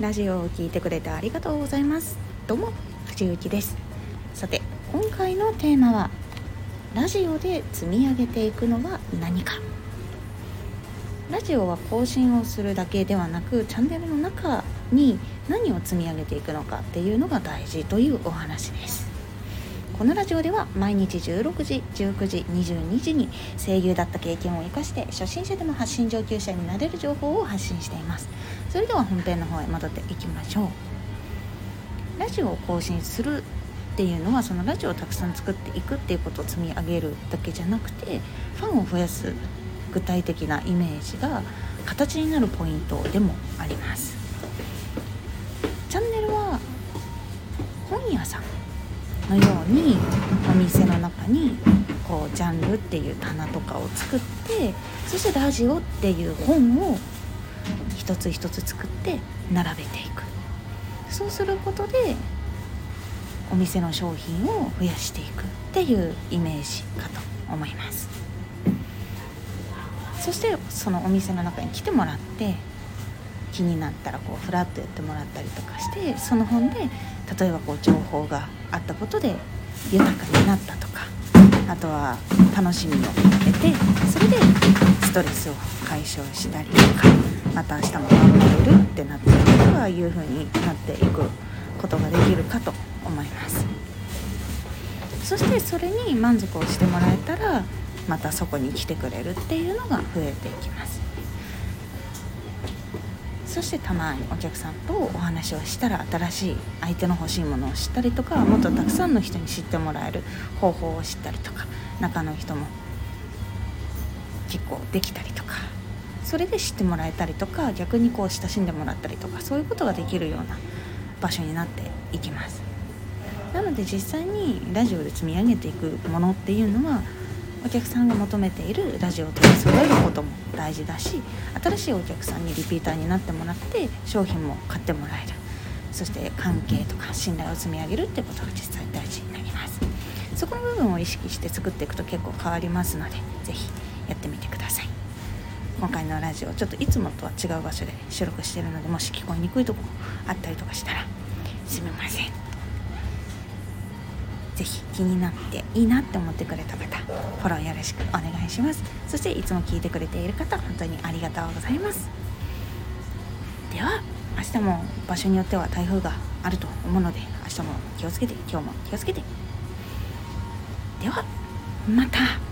ラジオを聞いてくれてありがとうございます。どうも藤幸です。さて今回のテーマはラジオで積み上げていくのは何か。ラジオは更新をするだけではなくチャンネルの中に何を積み上げていくのかっていうのが大事というお話です。このラジオでは毎日16時19時22時に声優だった経験を生かして初心者でも発信上級者になれる情報を発信しています。それでは本編の方へ戻っていきましょう。ラジオを更新するっていうのはそのラジオをたくさん作っていくっていうことを積み上げるだけじゃなくてファンを増やす具体的なイメージが形になるポイントでもあります。チャンネルは本屋さん。のようにお店の中にこうジャンルっていう棚とかを作ってそしてラジオっていう本を一つ一つ作って並べていく。そうすることでお店の商品を増やしていくっていうイメージかと思います。そしてそのお店の中に来てもらって気になったらこうフラッとやってもらったりとかしてその本で例えばこう情報があったことで豊かになったとかあとは楽しみを得てそれでストレスを解消したりとかまた明日も頑張れるってなってとかいう風になっていくことができるかと思います。そしてそれに満足をしてもらえたらまたそこに来てくれるっていうのが増えていきます。そしてたまにお客さんとお話をしたら新しい相手の欲しいものを知ったりとかもっとたくさんの人に知ってもらえる方法を知ったりとか中の人も結構できたりとかそれで知ってもらえたりとか逆にこう親しんでもらったりとかそういうことができるような場所になっていきます。なので実際にラジオで積み上げていくものっていうのはお客さんが求めているラジオを取り揃えることも大事だし新しいお客さんにリピーターになってもらって商品も買ってもらえる。そして関係とか信頼を積み上げるってことが実際大事になります。そこの部分を意識して作っていくと結構変わりますので是非やってみてください。今回のラジオちょっといつもとは違う場所で収録してるのでもし聞こえにくいとこあったりとかしたらすみません。ぜひ気になっていいなって思ってくれた方フォローよろしくお願いします。そしていつも聞いてくれている方本当にありがとうございます。では明日も場所によっては台風があると思うので明日も気をつけて今日も気をつけて。ではまた。